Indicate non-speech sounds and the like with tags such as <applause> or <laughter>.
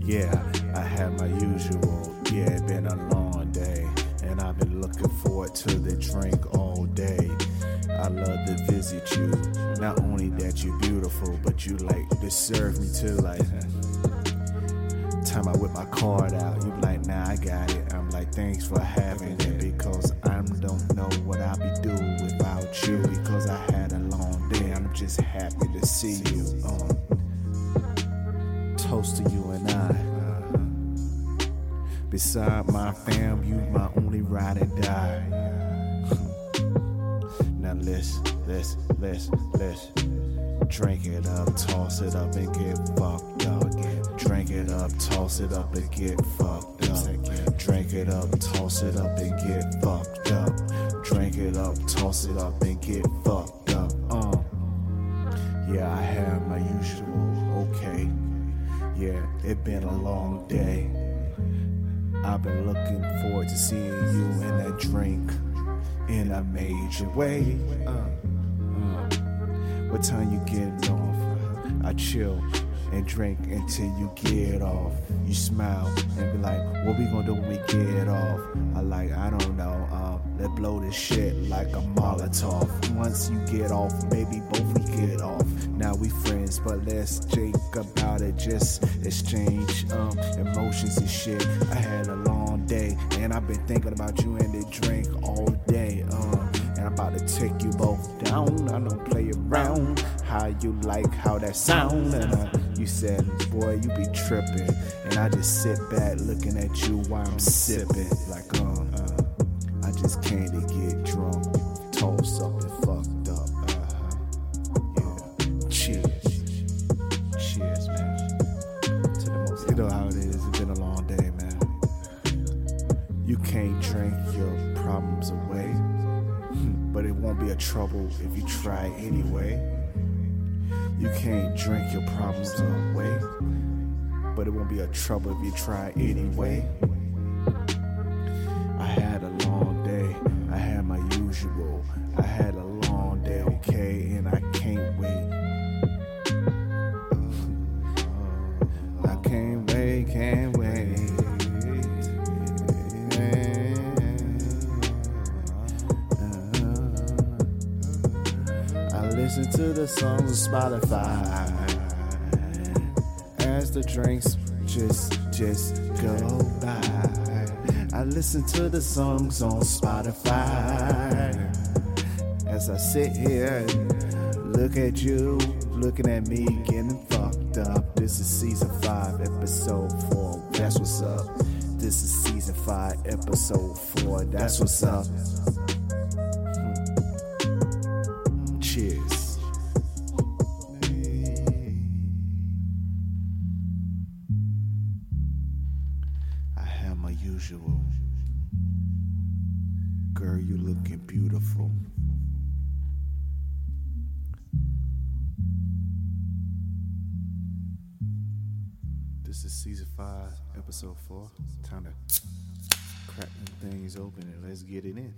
Yeah, I had my usual. Yeah, it been a long day, and I've been looking forward to the drink all day. I love to visit you. Not only that you're beautiful, but you like deserve me too. Like, <laughs> time I whip my card out, you like, nah, I got it. I'm like, thanks for having it because I don't know what I'll be doing without you. Because I had a long day, I'm just happy to see you. Um, toast to you and I. Beside my fam, you my only ride or die. Now let's, let's, let's, let's drink it up, toss it up and get fucked up. Drink it up, toss it up and get fucked up. Drink it up, toss it up and get fucked up. Drink it up, toss it up and get fucked up. Uh. Yeah, I have my usual. Okay. Yeah, it been a long day. I've been looking forward to seeing you in that drink in a major way. Uh, uh. What time you getting off? I chill and drink until you get off. You smile and be like, what we gonna do when we get off? I like, I don't know. Um, let's blow this shit like a Molotov. Once you get off, maybe both we get off. Now we friends, but let's jake about it. Just exchange um, emotions and shit. I had a long day, and I've been thinking about you and the drink all day. Um, and I'm about to take you both down. I don't play around. How you like how that sound? And uh, you said, boy, you be tripping. And I just sit back looking at you while I'm sipping. Like, um, uh, I just came to get drunk, toast up and fucked up. Uh-huh. Yeah. Cheers. Cheers, man. To the most. You know how it is. It's been a long day, man. You can't drink your problems away, <laughs> but it won't be a trouble if you try anyway. You can't drink your problems away, but it won't be a trouble if you try anyway. I had a long day, I had my usual. I had to the songs on Spotify as the drinks just just go by. I listen to the songs on Spotify as I sit here and look at you, looking at me, getting fucked up. This is season five, episode four. That's what's up. This is season five, episode four. That's what's up. Have my usual. Girl, you looking beautiful. This is season five, episode four. Time to crack them things open and let's get it in.